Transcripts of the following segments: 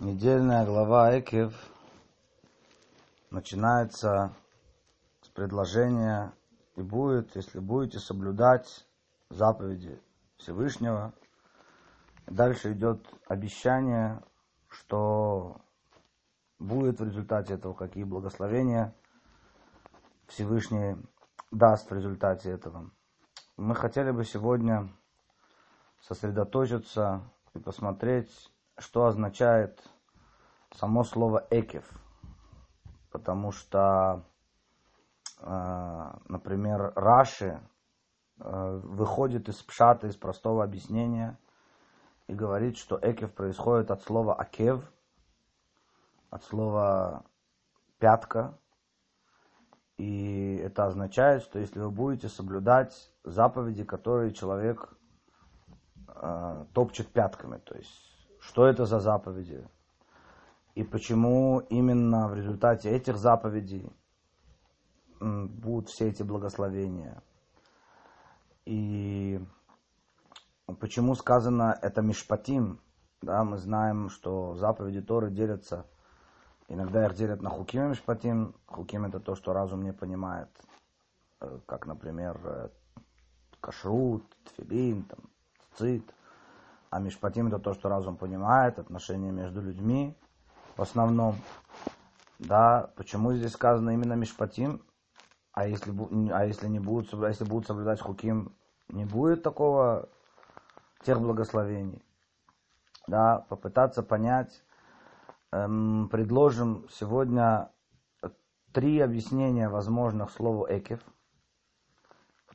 Недельная глава Экев начинается с предложения и будет, если будете соблюдать заповеди Всевышнего. Дальше идет обещание, что будет в результате этого, какие благословения Всевышний даст в результате этого. Мы хотели бы сегодня сосредоточиться и посмотреть, что означает само слово «экев». Потому что, э, например, Раши э, выходит из пшата, из простого объяснения и говорит, что «экев» происходит от слова «акев», от слова «пятка». И это означает, что если вы будете соблюдать заповеди, которые человек э, топчет пятками, то есть что это за заповеди и почему именно в результате этих заповедей будут все эти благословения. И почему сказано это мишпатим, да, мы знаем, что заповеди Торы делятся, иногда их делят на хуким и мишпатим. Хуким это то, что разум не понимает, э, как, например, э, кашрут, тфилин, там, цит. А мишпатим это то, что разум понимает, отношения между людьми в основном. Да, почему здесь сказано именно мишпатим? А если, а если не будут, если будут соблюдать хуким, не будет такого тех благословений. Да, попытаться понять. Эм, предложим сегодня три объяснения возможных слову экев –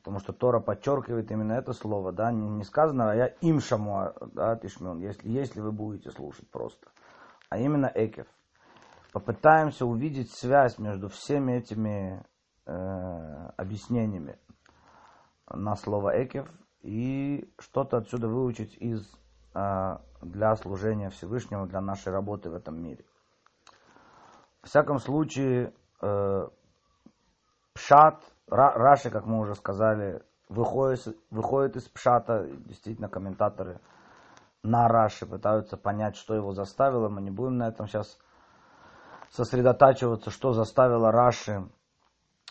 потому что Тора подчеркивает именно это слово, да, не, не сказано, а я им шамуа, да, тишмен, если, если вы будете слушать просто, а именно экев. Попытаемся увидеть связь между всеми этими э, объяснениями на слово экев и что-то отсюда выучить из, э, для служения Всевышнего, для нашей работы в этом мире. В всяком случае, э, пшат – Раши, как мы уже сказали, выходит, выходит из Пшата, действительно комментаторы на Раши пытаются понять, что его заставило. Мы не будем на этом сейчас сосредотачиваться, что заставило Раши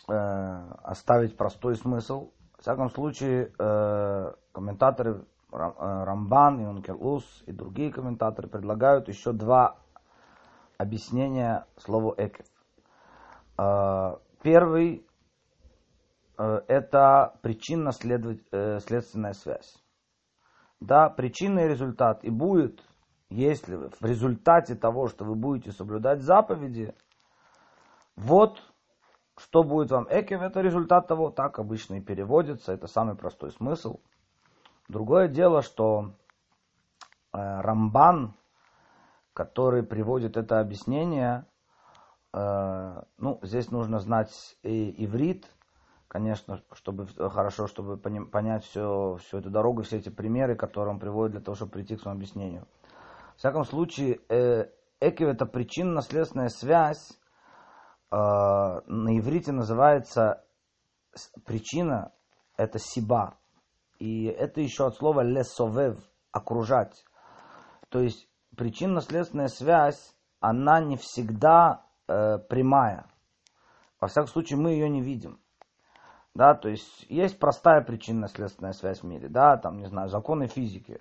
э, оставить простой смысл. В всяком случае, э, комментаторы э, Рамбан, Юнкелус и другие комментаторы предлагают еще два объяснения слову экев. Э, первый это причинно-следственная э, связь. Да, причина и результат. И будет, если в результате того, что вы будете соблюдать заповеди, вот что будет вам экев, это результат того, так обычно и переводится, это самый простой смысл. Другое дело, что э, Рамбан, который приводит это объяснение, э, ну, здесь нужно знать и иврит, конечно, чтобы хорошо, чтобы понять все, всю эту дорогу, все эти примеры, которые он приводит для того, чтобы прийти к своему объяснению. В всяком случае, э, экив это причинно-следственная связь, э, на иврите называется причина, это сиба. И это еще от слова лесовев, окружать. То есть причинно-следственная связь, она не всегда э, прямая. Во всяком случае, мы ее не видим. Да, то есть есть простая причинно-следственная связь в мире, да, там, не знаю, законы физики.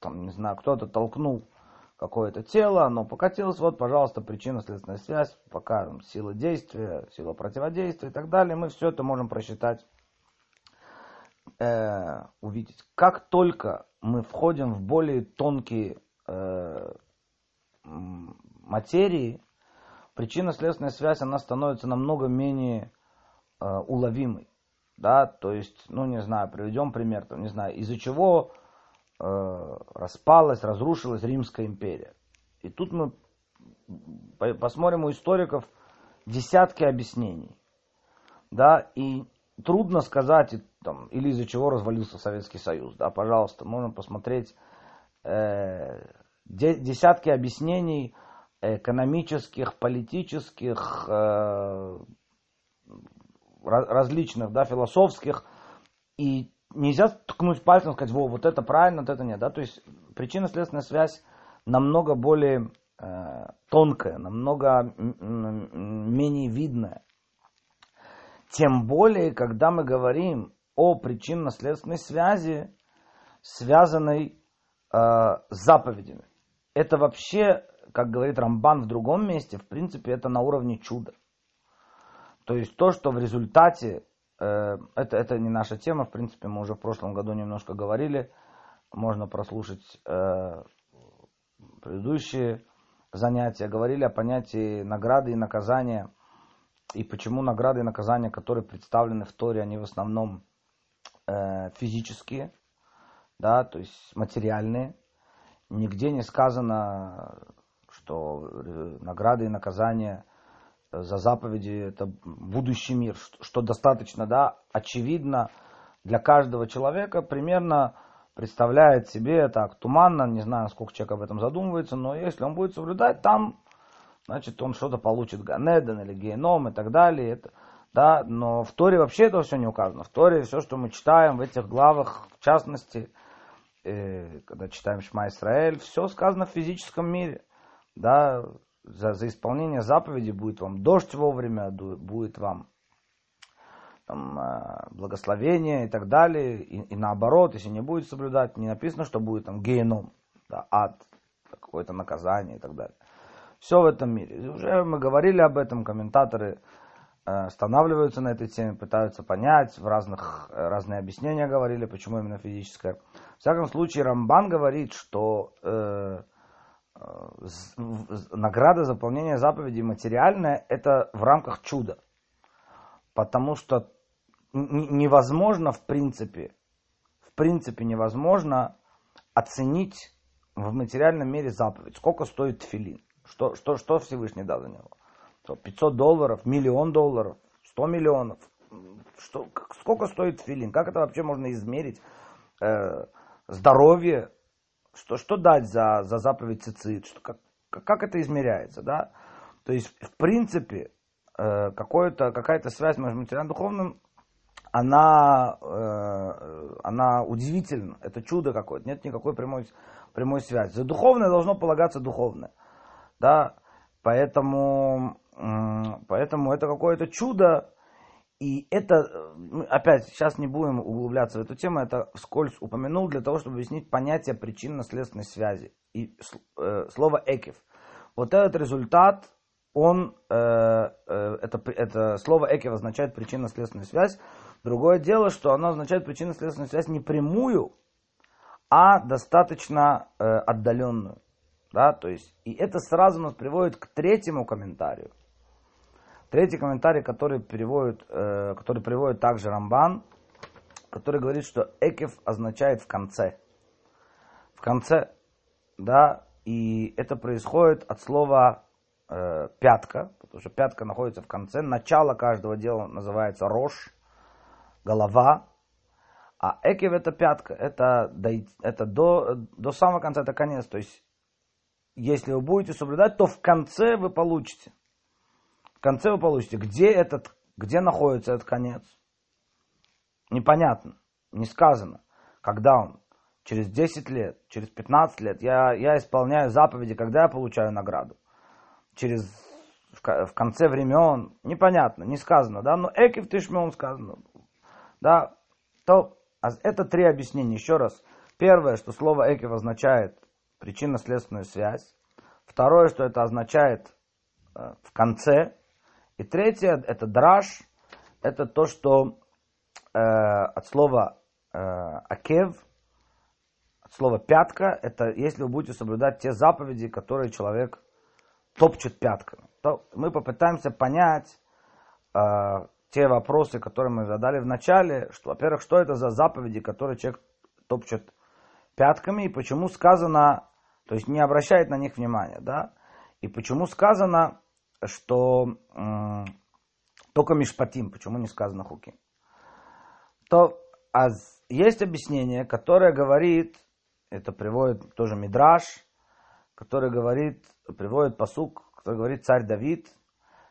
Там, не знаю, кто-то толкнул какое-то тело, оно покатилось, вот, пожалуйста, причинно-следственная связь, пока сила действия, сила противодействия и так далее, мы все это можем просчитать, э, увидеть. Как только мы входим в более тонкие э, материи, причинно-следственная связь, она становится намного менее э, уловимый. Да, то есть, ну не знаю, приведем пример, там, не знаю, из-за чего э, распалась, разрушилась Римская империя. И тут мы посмотрим у историков десятки объяснений. Да, и трудно сказать, там, или из-за чего развалился Советский Союз. Да, пожалуйста, можно посмотреть э, десятки объяснений экономических, политических, э, различных, да, философских, и нельзя ткнуть пальцем и сказать, во, вот это правильно, вот это нет, да, то есть причинно-следственная связь намного более э, тонкое, намного менее видное. Тем более, когда мы говорим о причинно-следственной связи, связанной э, с заповедями. Это вообще, как говорит Рамбан в другом месте, в принципе, это на уровне чуда. То есть то, что в результате, э, это, это не наша тема, в принципе, мы уже в прошлом году немножко говорили, можно прослушать э, предыдущие занятия, говорили о понятии награды и наказания, и почему награды и наказания, которые представлены в Торе, они в основном э, физические, да, то есть материальные. Нигде не сказано, что награды и наказания за заповеди это будущий мир, что достаточно, да, очевидно для каждого человека примерно представляет себе так туманно, не знаю, сколько человек об этом задумывается, но если он будет соблюдать, там, значит, он что-то получит, Ганеден или Геном и так далее. Это, да, но в Торе вообще этого все не указано. В Торе все, что мы читаем в этих главах, в частности, э, когда читаем Шма Исраэль, все сказано в физическом мире. Да, за, за исполнение заповеди будет вам дождь вовремя, будет вам там, э, благословение и так далее. И, и наоборот, если не будет соблюдать, не написано, что будет там геном, да, ад, какое-то наказание и так далее. Все в этом мире. Уже мы говорили об этом, комментаторы Э, останавливаются на этой теме, пытаются понять, в разных, э, разные объяснения говорили, почему именно физическое. В всяком случае, Рамбан говорит, что э, награда за выполнение заповедей материальная – это в рамках чуда. Потому что невозможно, в принципе, в принципе невозможно оценить в материальном мире заповедь. Сколько стоит тфилин? Что, что, что Всевышний дал за него? 500 долларов, миллион долларов, 100 миллионов. Что, сколько стоит филин? Как это вообще можно измерить? Э, здоровье? Что, что дать за, за заповедь цицит? Что, как, как это измеряется? Да? То есть, в принципе, э, какая-то связь между материальным и духовным, она, э, она удивительна. Это чудо какое-то. Нет никакой прямой, прямой связи. За духовное должно полагаться духовное. Да? Поэтому Поэтому это какое-то чудо. И это, опять, сейчас не будем углубляться в эту тему, это вскользь упомянул для того, чтобы объяснить понятие причинно-следственной связи. И э, слово «экив». Вот этот результат, он, э, э, это, это слово «экив» означает причинно-следственную связь. Другое дело, что оно означает причинно-следственную связь не прямую, а достаточно э, отдаленную. Да, то есть, и это сразу нас приводит к третьему комментарию – Третий комментарий, который переводит, э, который приводит также Рамбан, который говорит, что экев означает в конце. В конце, да, и это происходит от слова э, пятка, потому что пятка находится в конце. Начало каждого дела называется рожь, голова, а экев это пятка, это, это до, до самого конца, это конец. То есть, если вы будете соблюдать, то в конце вы получите конце вы получите, где, этот, где находится этот конец. Непонятно, не сказано, когда он. Через 10 лет, через 15 лет я, я исполняю заповеди, когда я получаю награду. Через, в, в конце времен, непонятно, не сказано, да, но Экив Тишмеон сказано. Да, то а это три объяснения. Еще раз. Первое, что слово Экив означает причинно-следственную связь. Второе, что это означает э, в конце, и третье, это драж, это то, что э, от слова э, акев, от слова пятка, это если вы будете соблюдать те заповеди, которые человек топчет пятками. То мы попытаемся понять э, те вопросы, которые мы задали в начале, что, во-первых, что это за заповеди, которые человек топчет пятками, и почему сказано, то есть не обращает на них внимания, да, и почему сказано, что э, только Мишпатим, почему не сказано Хуки, то а есть объяснение, которое говорит, это приводит тоже Мидраш, который говорит, приводит посук, который говорит царь Давид,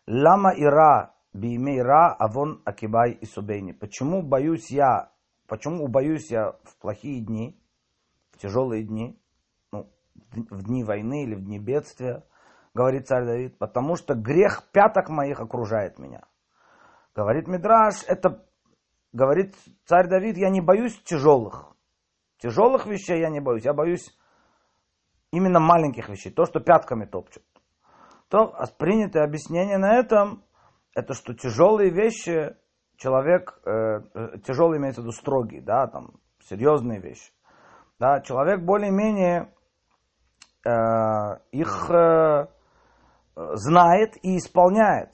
Лама ира бимей ра авон акибай и субейни. Почему боюсь я, почему боюсь я в плохие дни, в тяжелые дни, ну, в дни войны или в дни бедствия, говорит царь Давид, потому что грех пяток моих окружает меня. Говорит Мидраш, это, говорит царь Давид, я не боюсь тяжелых. Тяжелых вещей я не боюсь, я боюсь именно маленьких вещей, то, что пятками топчут. То принятое объяснение на этом, это что тяжелые вещи, человек, э, э тяжелый имеется в виду строгий, да, там, серьезные вещи. Да, человек более-менее э, их э, знает и исполняет.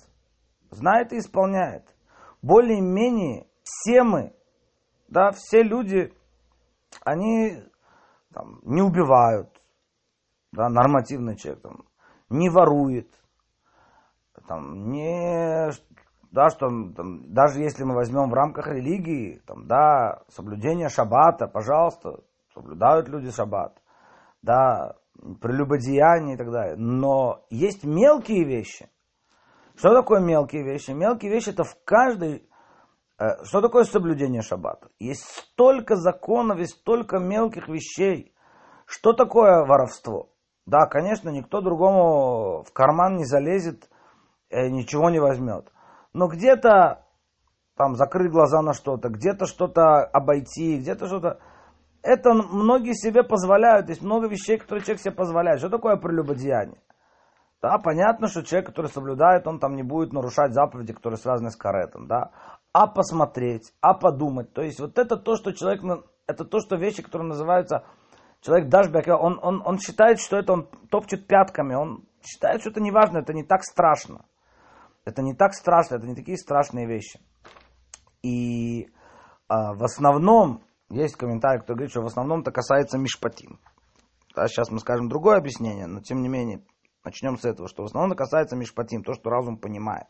Знает и исполняет. Более-менее все мы, да, все люди, они там, не убивают, да, нормативный человек, там, не ворует, там, не, да, что там, даже если мы возьмем в рамках религии, там, да, соблюдение шаббата, пожалуйста, соблюдают люди шаббат, да, прелюбодеяние и так далее. Но есть мелкие вещи. Что такое мелкие вещи? Мелкие вещи это в каждой... Э, что такое соблюдение шаббата? Есть столько законов, есть столько мелких вещей. Что такое воровство? Да, конечно, никто другому в карман не залезет, э, ничего не возьмет. Но где-то там закрыть глаза на что-то, где-то что-то обойти, где-то что-то это многие себе позволяют. Есть много вещей, которые человек себе позволяет. Что такое прелюбодеяние? Да, понятно, что человек, который соблюдает, он там не будет нарушать заповеди, которые связаны с каретом, да. А посмотреть, а подумать. То есть вот это то, что человек, это то, что вещи, которые называются, человек дашбек, он, он, он считает, что это он топчет пятками, он считает, что это не важно, это не так страшно. Это не так страшно, это не такие страшные вещи. И а, в основном есть комментарий, кто говорит, что в основном это касается Мишпатим. Да, сейчас мы скажем другое объяснение, но тем не менее, начнем с этого, что в основном это касается Мишпатим, то, что разум понимает.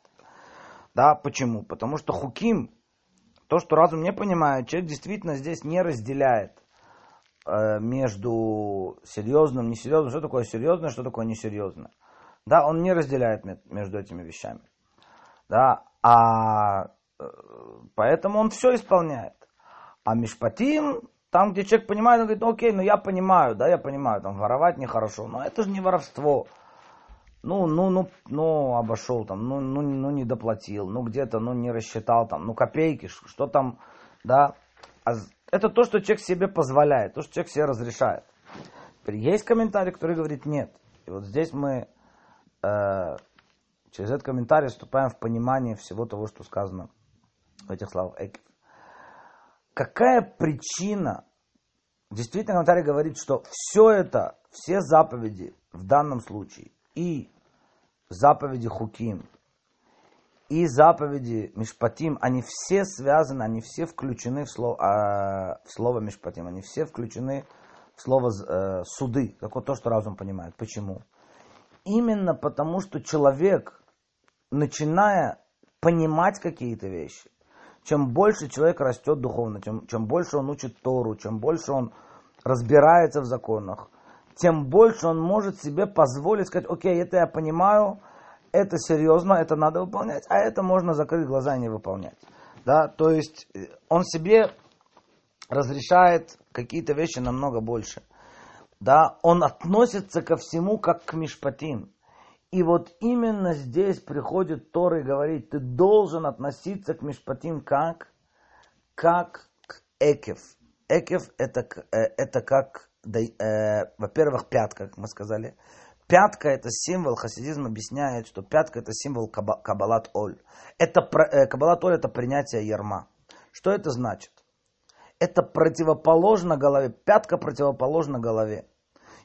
Да, почему? Потому что Хуким, то, что разум не понимает, человек действительно здесь не разделяет э, между серьезным, несерьезным, что такое серьезное, что такое несерьезное. Да, он не разделяет между этими вещами. Да, а э, поэтому он все исполняет. А Мишпатим, там, где человек понимает, он говорит, ну окей, ну я понимаю, да, я понимаю, там воровать нехорошо, но это же не воровство. Ну, ну, ну, ну, обошел там, ну, ну, ну, не доплатил, ну, где-то, ну, не рассчитал там, ну, копейки, что там, да. А это то, что человек себе позволяет, то, что человек себе разрешает. Есть комментарий, который говорит нет. И вот здесь мы э, через этот комментарий вступаем в понимание всего того, что сказано в этих словах Экев какая причина, действительно комментарий говорит, что все это, все заповеди в данном случае, и заповеди Хуким, и заповеди Мишпатим, они все связаны, они все включены в слово, э, в слово Мишпатим, они все включены в слово э, суды, как вот то, что разум понимает. Почему? Именно потому, что человек, начиная понимать какие-то вещи, чем больше человек растет духовно, чем, чем больше он учит Тору, чем больше он разбирается в законах, тем больше он может себе позволить сказать, окей, это я понимаю, это серьезно, это надо выполнять, а это можно закрыть глаза и не выполнять. Да, то есть э, он себе разрешает какие-то вещи намного больше. Да, он относится ко всему как к мишпатим. И вот именно здесь приходит Тор и говорит, ты должен относиться к Мишпатим как? Как к Экев. Экев это, э, это как, э, во-первых, пятка, как мы сказали. Пятка это символ, хасидизм объясняет, что пятка это символ кабалат оль. Это, э, кабалат оль это принятие ярма. Что это значит? Это противоположно голове. Пятка противоположна голове.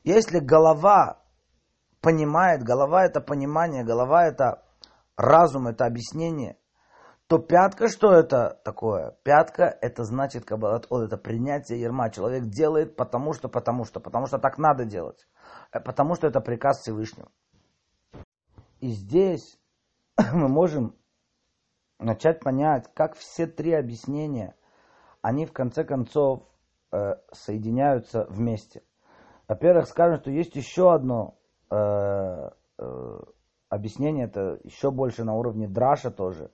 Если голова понимает, голова это понимание, голова это разум, это объяснение, то пятка что это такое? Пятка это значит кабалат от, это принятие ерма. Человек делает потому что, потому что, потому что так надо делать. Э, потому что это приказ Всевышнего. И здесь мы можем начать понять, как все три объяснения, они в конце концов э, соединяются вместе. Во-первых, скажем, что есть еще одно Э, э, объяснение, это еще больше на уровне драша тоже,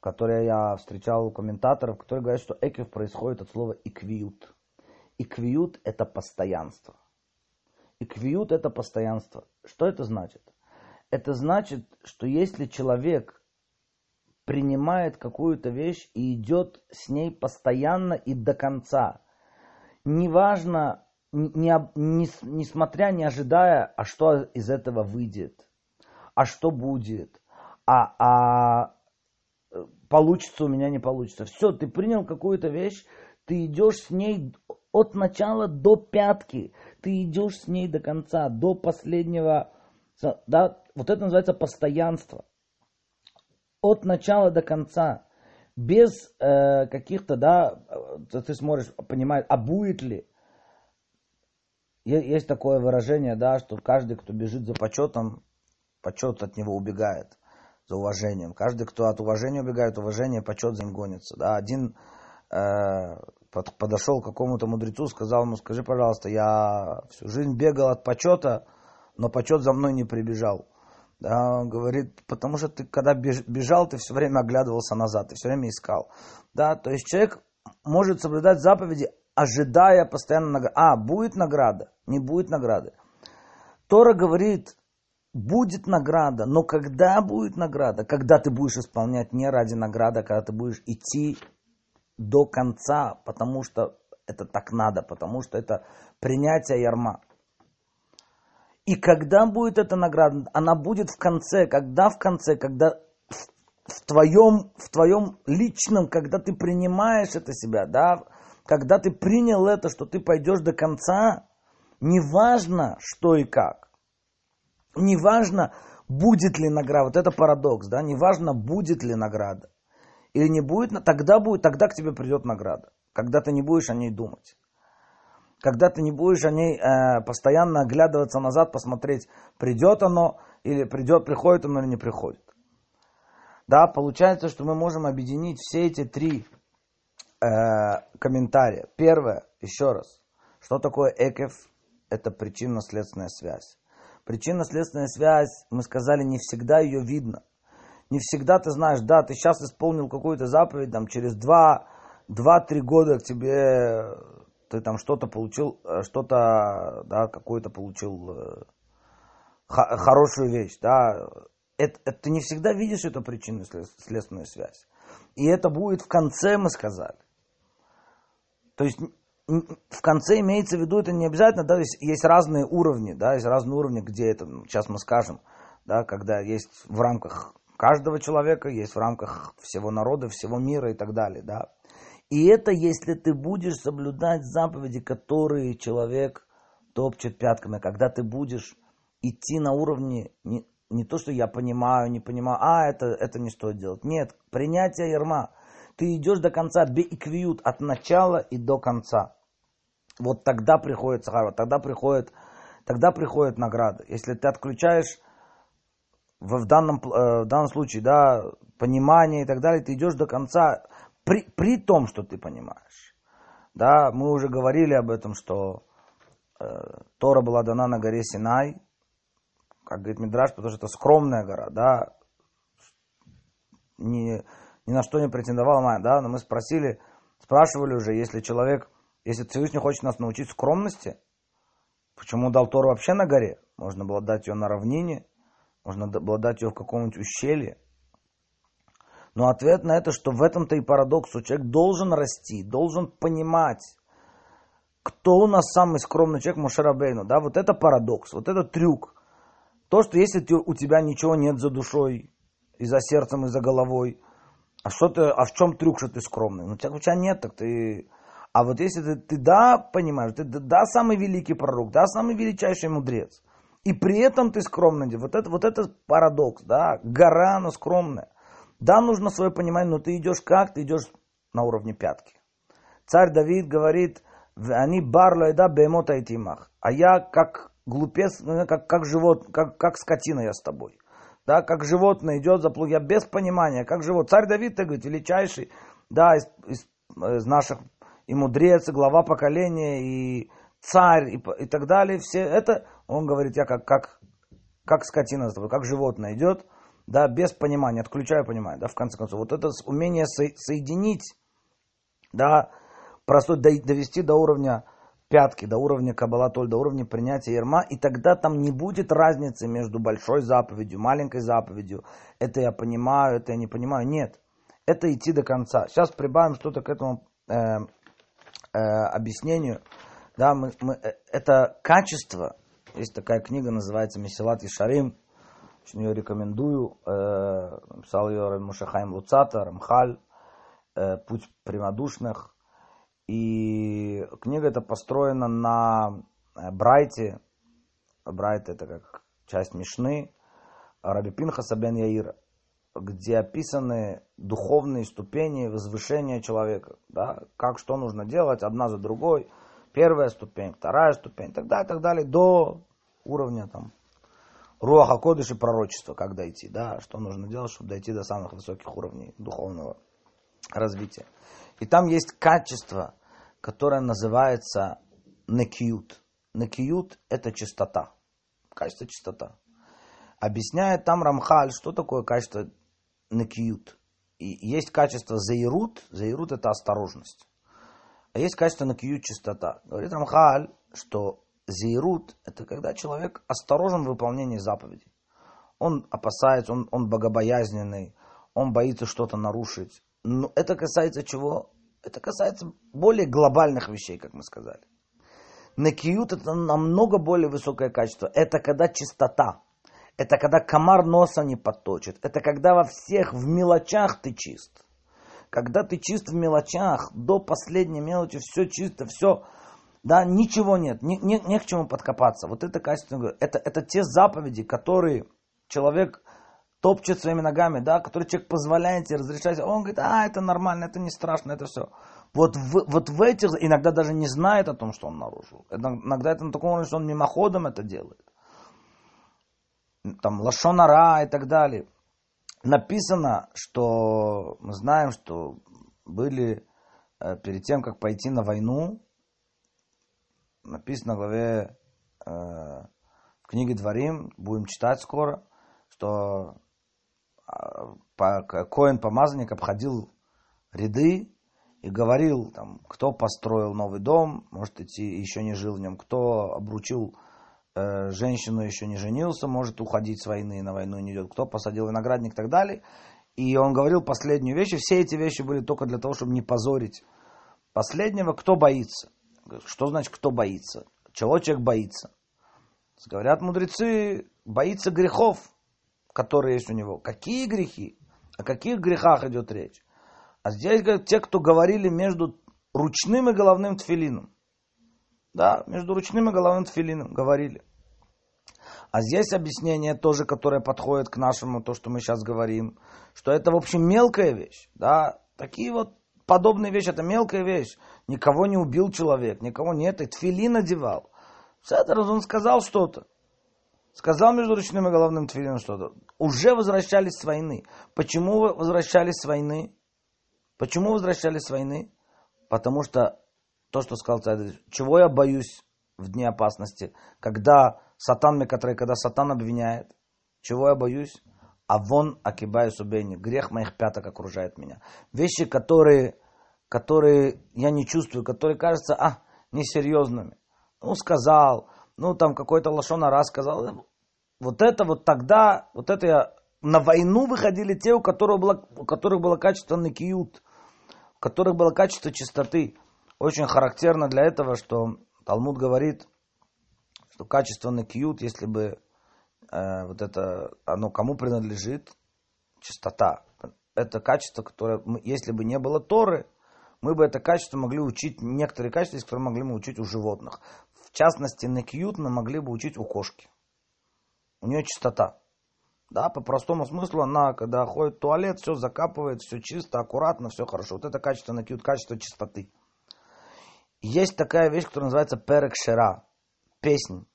которое я встречал у комментаторов, которые говорят, что эквив происходит от слова иквиют. Иквиют – это постоянство. И квиют это постоянство. Что это значит? Это значит, что если человек принимает какую-то вещь и идет с ней постоянно и до конца, неважно, не, не, несмотря, не ожидая, а что из этого выйдет, а что будет, а, а получится у меня, не получится. Все, ты принял какую-то вещь, ты идешь с ней от начала до пятки, ты идешь с ней до конца, до последнего, да, вот это называется постоянство. От начала до конца, без э, каких-то, да, э, ты сможешь понимать, а будет ли. Есть такое выражение, да, что каждый, кто бежит за почетом, почет от него убегает за уважением. Каждый, кто от уважения убегает, уважение, почет за ним гонится. Да? Один э, под, подошел к какому-то мудрецу, сказал ему, скажи, пожалуйста, я всю жизнь бегал от почета, но почет за мной не прибежал. Да, он говорит, потому что ты, когда бежал, ты все время оглядывался назад, ты все время искал. Да, то есть человек может соблюдать заповеди, ожидая постоянно награды. А, будет награда, не будет награды. Тора говорит, будет награда, но когда будет награда? Когда ты будешь исполнять не ради награды, а когда ты будешь идти до конца, потому что это так надо, потому что это принятие ярма. И когда будет эта награда? Она будет в конце. Когда в конце? Когда в твоем, в твоем личном, когда ты принимаешь это себя, да, когда ты принял это, что ты пойдешь до конца, неважно что и как неважно, будет ли награда, вот это парадокс, да, неважно, будет ли награда или не будет, тогда будет, тогда к тебе придет награда, когда ты не будешь о ней думать. Когда ты не будешь о ней э, постоянно оглядываться назад, посмотреть, придет оно, или придет, приходит оно или не приходит. Да, получается, что мы можем объединить все эти три э, комментария. Первое, еще раз, что такое экев? Это причинно-следственная связь. Причинно-следственная связь, мы сказали, не всегда ее видно. Не всегда ты знаешь, да, ты сейчас исполнил какую-то заповедь, там, через два, два-три года к тебе ты там что-то получил, э, что-то, да, какую-то получил э, хорошую вещь, да. Это, это, ты не всегда видишь эту причинно-следственную связь. И это будет в конце, мы сказали. То есть в конце имеется в виду, это не обязательно, да, есть, есть разные уровни, да, есть разные уровни, где это, сейчас мы скажем, да, когда есть в рамках каждого человека, есть в рамках всего народа, всего мира и так далее, да. И это, если ты будешь соблюдать заповеди, которые человек топчет пятками, когда ты будешь идти на уровне не, не то, что я понимаю, не понимаю, а это, это не стоит делать. Нет, принятие ярма. Ты идешь до конца, бейквиют, от начала и до конца вот тогда приходит сахара, тогда приходит, тогда приходит награда. Если ты отключаешь в, в, данном, э, в данном случае да, понимание и так далее, ты идешь до конца, при, при том, что ты понимаешь. Да, мы уже говорили об этом, что э, Тора была дана на горе Синай, как говорит Мидраш, потому что это скромная гора, да, ни, ни на что не претендовала да, но мы спросили, спрашивали уже, если человек если Всевышний хочет нас научить скромности, почему дал Тору вообще на горе? Можно было дать ее на равнине, можно было дать ее в каком-нибудь ущелье. Но ответ на это, что в этом-то и парадокс, что человек должен расти, должен понимать, кто у нас самый скромный человек Мушарабейну. Да, вот это парадокс, вот это трюк. То, что если ты, у тебя ничего нет за душой, и за сердцем, и за головой, а, что ты, а в чем трюк, что ты скромный? Ну, у тебя, у тебя нет, так ты а вот если ты, ты да, понимаешь, ты да, самый великий пророк, да, самый величайший мудрец, и при этом ты скромный, вот это, вот это парадокс, да, гора, но скромная. Да, нужно свое понимание, но ты идешь как? Ты идешь на уровне пятки. Царь Давид говорит, они барло да бемота и тимах. А я как глупец, ну, как, как живот, как, как скотина я с тобой. Да, как животное идет за плуг, я без понимания, как живот. Царь Давид, ты говорит, величайший, да, из, из, из наших и мудрец, и глава поколения, и царь, и, и так далее. Все это, он говорит, я как, как, как скотина, как животное идет, да, без понимания, отключая понимание, да, в конце концов. Вот это умение со, соединить, да, простой, довести до уровня пятки, до уровня каббалатоль, до уровня принятия ерма, и тогда там не будет разницы между большой заповедью, маленькой заповедью. Это я понимаю, это я не понимаю. Нет, это идти до конца. Сейчас прибавим что-то к этому э, э, объяснению. Да, мы, мы, э, это качество, есть такая книга, называется «Месилат и Шарим», очень ее рекомендую, э, написал ее Мушахайм Луцата, Рамхаль, э, «Путь прямодушных», и книга эта построена на э, Брайте. Брайт это как часть Мишны. Раби Пинхаса бен Яира, где описаны духовные ступени возвышения человека. Да? Как что нужно делать одна за другой. Первая ступень, вторая ступень, так далее, так далее, до уровня там Руаха Кодыш и пророчества, как дойти, да, что нужно делать, чтобы дойти до самых высоких уровней духовного развития. И там есть качество, которое называется некиют. Некиют – это чистота. Качество чистота. Объясняет там Рамхаль, что такое качество некиют. И есть качество заирут. Заирут – это осторожность. А есть качество накиют чистота. Говорит Рамхаль, что заирут – это когда человек осторожен в выполнении заповедей. Он опасается, он, он богобоязненный, он боится что-то нарушить. Но это касается чего? Это касается более глобальных вещей, как мы сказали. Накиют это намного более высокое качество. Это когда чистота. Это когда комар носа не подточит. Это когда во всех, в мелочах ты чист. Когда ты чист в мелочах, до последней мелочи, все чисто, все, да, ничего нет, не, не, не к чему подкопаться. Вот это качество, это, это те заповеди, которые человек топчет своими ногами, да, который человек позволяет тебе разрешать, он говорит, а, это нормально, это не страшно, это все. Вот в, вот в этих, иногда даже не знает о том, что он нарушил. Иногда это на таком уровне, что он мимоходом это делает. Там лашонара и так далее. Написано, что мы знаем, что были э, перед тем, как пойти на войну, написано в главе э, в книге Дворим, будем читать скоро, что Коин помазанник обходил ряды и говорил, там, кто построил новый дом, может идти, еще не жил в нем, кто обручил э, женщину, еще не женился, может уходить с войны, на войну не идет, кто посадил виноградник и так далее. И он говорил последнюю вещь, и все эти вещи были только для того, чтобы не позорить последнего, кто боится. Что значит, кто боится? Чего человек боится? Говорят мудрецы, боится грехов которые есть у него. Какие грехи? О каких грехах идет речь? А здесь говорят те, кто говорили между ручным и головным тфилином. Да, между ручным и головным тфилином говорили. А здесь объяснение тоже, которое подходит к нашему, то, что мы сейчас говорим, что это, в общем, мелкая вещь. Да, такие вот подобные вещи, это мелкая вещь. Никого не убил человек, никого нет, и тфилин надевал. Все это он сказал что-то. Сказал между ручным и головным тфилином что-то. Уже возвращались с войны. Почему возвращались с войны? Почему возвращались с войны? Потому что то, что сказал царь, чего я боюсь в дне опасности, когда сатан, который, когда сатан обвиняет, чего я боюсь? А вон акибаю субени, грех моих пяток окружает меня. Вещи, которые, которые я не чувствую, которые кажутся, а, несерьезными. Ну, сказал, ну, там какой-то лошона раз сказал, вот это вот тогда, вот это я, на войну выходили те, у которых было, у которых было качество накиют, у которых было качество чистоты. Очень характерно для этого, что Талмуд говорит, что качество накиют, если бы э, вот это, оно кому принадлежит, чистота. Это качество, которое, если бы не было Торы, мы бы это качество могли учить, некоторые качества, которые могли мы учить у животных частности, накьют мы могли бы учить у кошки. У нее чистота. Да, по простому смыслу она, когда ходит в туалет, все закапывает, все чисто, аккуратно, все хорошо. Вот это качество накьют, качество чистоты. Есть такая вещь, которая называется перекшера, песнь.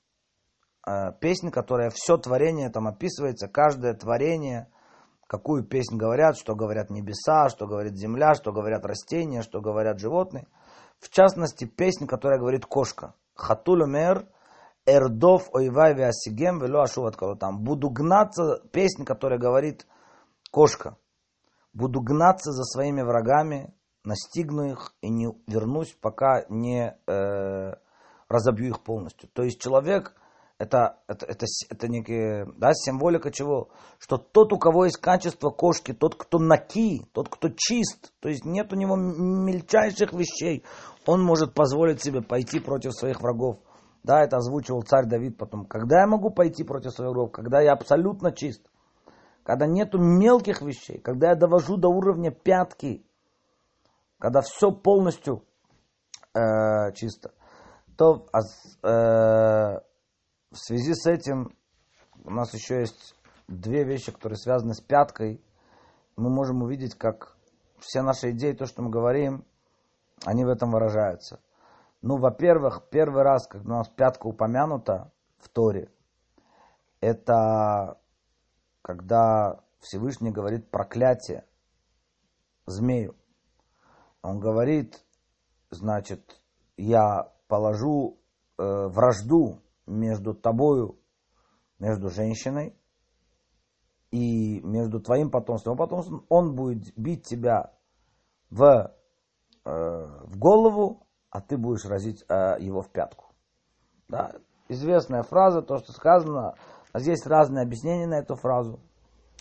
Э, песнь, которая все творение там описывается, каждое творение, какую песнь говорят, что говорят небеса, что говорит земля, что говорят растения, что говорят животные. В частности, песнь, которая говорит кошка. Хатуль умер, эрдов ойвай веасигем вело ашуват там. Буду гнаться, песня, которая говорит кошка. Буду гнаться за своими врагами, настигну их и не вернусь, пока не, э, разобью их полностью. То есть человек это, это, это, это некая да, символика чего? Что тот, у кого есть качество кошки, тот, кто наки, тот, кто чист, то есть нет у него мельчайших вещей, он может позволить себе пойти против своих врагов. Да, это озвучивал царь Давид потом. Когда я могу пойти против своих врагов? Когда я абсолютно чист. Когда нету мелких вещей. Когда я довожу до уровня пятки. Когда все полностью э, чисто. То э, в связи с этим у нас еще есть две вещи, которые связаны с пяткой. Мы можем увидеть, как все наши идеи, то, что мы говорим, они в этом выражаются. Ну, во-первых, первый раз, когда у нас пятка упомянута в Торе, это когда Всевышний говорит проклятие змею. Он говорит, значит, я положу э, вражду между тобою, между женщиной и между твоим потомством. потомством он будет бить тебя в, э, в голову, а ты будешь разить э, его в пятку. Да? Известная фраза, то, что сказано. Здесь разные объяснения на эту фразу.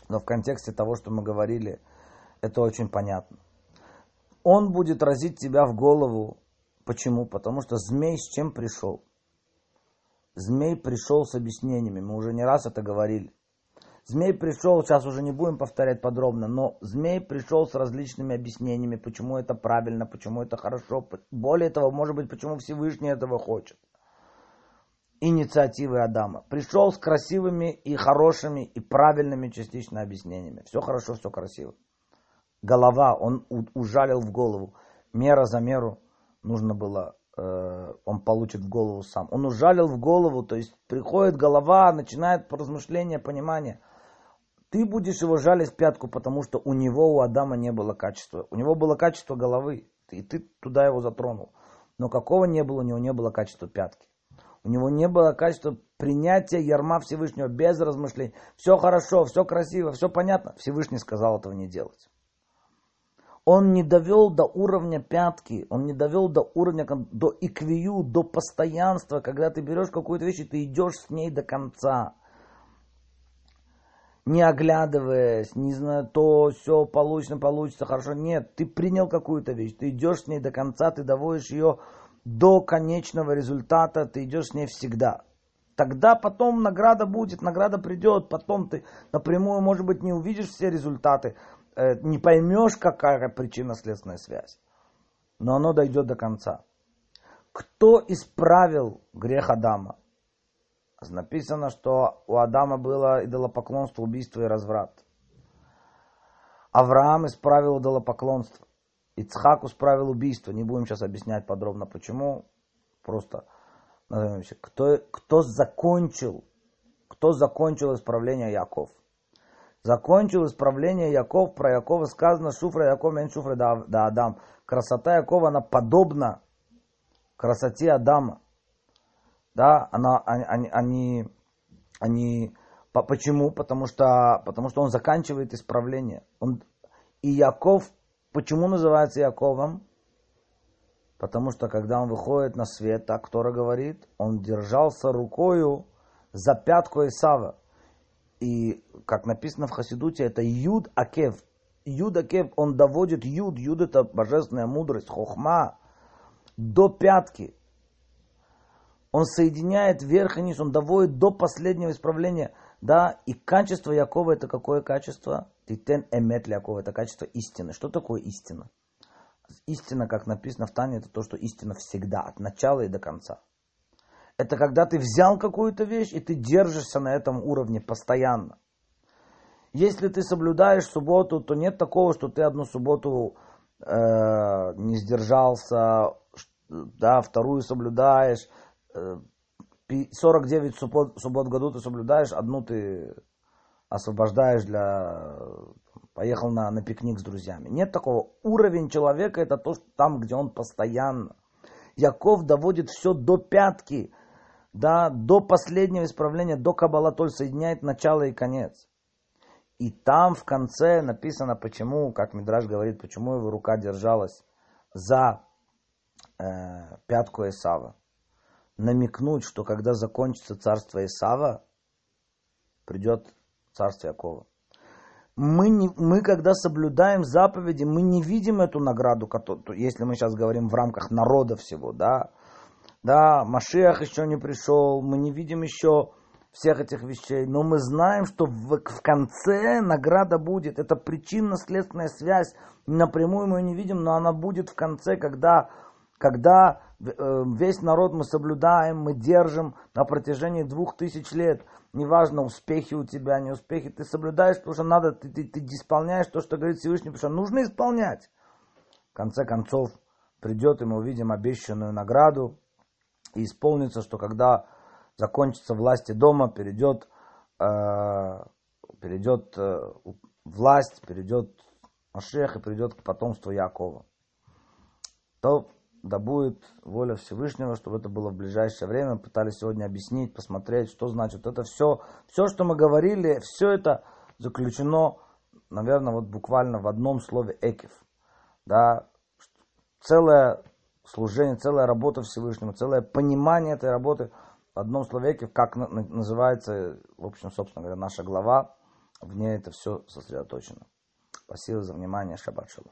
Но в контексте того, что мы говорили, это очень понятно. Он будет разить тебя в голову. Почему? Потому что змей с чем пришел? Змей пришел с объяснениями. Мы уже не раз это говорили. Змей пришел, сейчас уже не будем повторять подробно, но змей пришел с различными объяснениями, почему это правильно, почему это хорошо. Более того, может быть, почему Всевышний этого хочет. Инициативы Адама. Пришел с красивыми и хорошими и правильными частично объяснениями. Все хорошо, все красиво. Голова, он ужалил в голову. Мера за меру нужно было он получит в голову сам. Он ужалил в голову, то есть приходит голова, начинает размышление, понимание. Ты будешь его жалить в пятку, потому что у него, у Адама не было качества. У него было качество головы, и ты туда его затронул. Но какого не было, у него не было качества пятки. У него не было качества принятия ярма Всевышнего без размышлений. Все хорошо, все красиво, все понятно. Всевышний сказал этого не делать он не довел до уровня пятки, он не довел до уровня, до иквию, до постоянства, когда ты берешь какую-то вещь и ты идешь с ней до конца. Не оглядываясь, не знаю, то все получится, получится, хорошо. Нет, ты принял какую-то вещь, ты идешь с ней до конца, ты доводишь ее до конечного результата, ты идешь с ней всегда. Тогда потом награда будет, награда придет, потом ты напрямую, может быть, не увидишь все результаты, не поймешь, какая причинно-следственная связь. Но оно дойдет до конца. Кто исправил грех Адама? Написано, что у Адама было идолопоклонство, убийство и разврат. Авраам исправил идолопоклонство. Ицхак исправил убийство. Не будем сейчас объяснять подробно почему. Просто назовем Кто, кто закончил, кто закончил исправление Яков? Закончил исправление Яков, про Якова сказано, шуфра Яков мен шуфра да, да Адам. Красота Якова, она подобна красоте Адама. Да, она, они, они, они, почему? Потому что, потому что он заканчивает исправление. Он, и Яков, почему называется Яковом? Потому что когда он выходит на свет, так Тора говорит, он держался рукою за пятку Исава. И, как написано в Хасидуте, это Юд Акев. Юд Акев, он доводит Юд. Юд это божественная мудрость, хохма, до пятки. Он соединяет верх и низ, он доводит до последнего исправления. Да, и качество Якова это какое качество? Титен эмет Якова, это качество истины. Что такое истина? Истина, как написано в Тане, это то, что истина всегда, от начала и до конца. Это когда ты взял какую-то вещь, и ты держишься на этом уровне постоянно. Если ты соблюдаешь субботу, то нет такого, что ты одну субботу э, не сдержался, да, вторую соблюдаешь, э, 49 суббот, суббот в году ты соблюдаешь, одну ты освобождаешь для... Поехал на, на пикник с друзьями. Нет такого. Уровень человека это то, что там, где он постоянно. Яков доводит все до пятки да, до последнего исправления, до Каббалатоль соединяет начало и конец. И там в конце написано, почему, как Мидраж говорит, почему его рука держалась за э, пятку Исава. намекнуть, что когда закончится царство Исава, придет царство Якова. Мы, не, мы, когда соблюдаем заповеди, мы не видим эту награду, которую, если мы сейчас говорим в рамках народа всего, да, да, Машиах еще не пришел, мы не видим еще всех этих вещей, но мы знаем, что в, в конце награда будет. Это причинно-следственная связь. Напрямую мы ее не видим, но она будет в конце, когда, когда э, весь народ мы соблюдаем, мы держим на протяжении двух тысяч лет. Неважно, успехи у тебя, не успехи, ты соблюдаешь, потому что надо, ты, ты, ты исполняешь то, что говорит Всевышний, потому что нужно исполнять. В конце концов, придет, и мы увидим обещанную награду, и исполнится, что когда закончится власти дома, перейдет, э, перейдет э, власть, перейдет Машех и придет к потомству Якова. То да будет воля Всевышнего, чтобы это было в ближайшее время. Пытались сегодня объяснить, посмотреть, что значит. Это все, все, что мы говорили, все это заключено, наверное, вот буквально в одном слове экив. Да, целое служение, целая работа Всевышнему, целое понимание этой работы в одном человеке, как называется, в общем, собственно говоря, наша глава, в ней это все сосредоточено. Спасибо за внимание, шаббат шалом.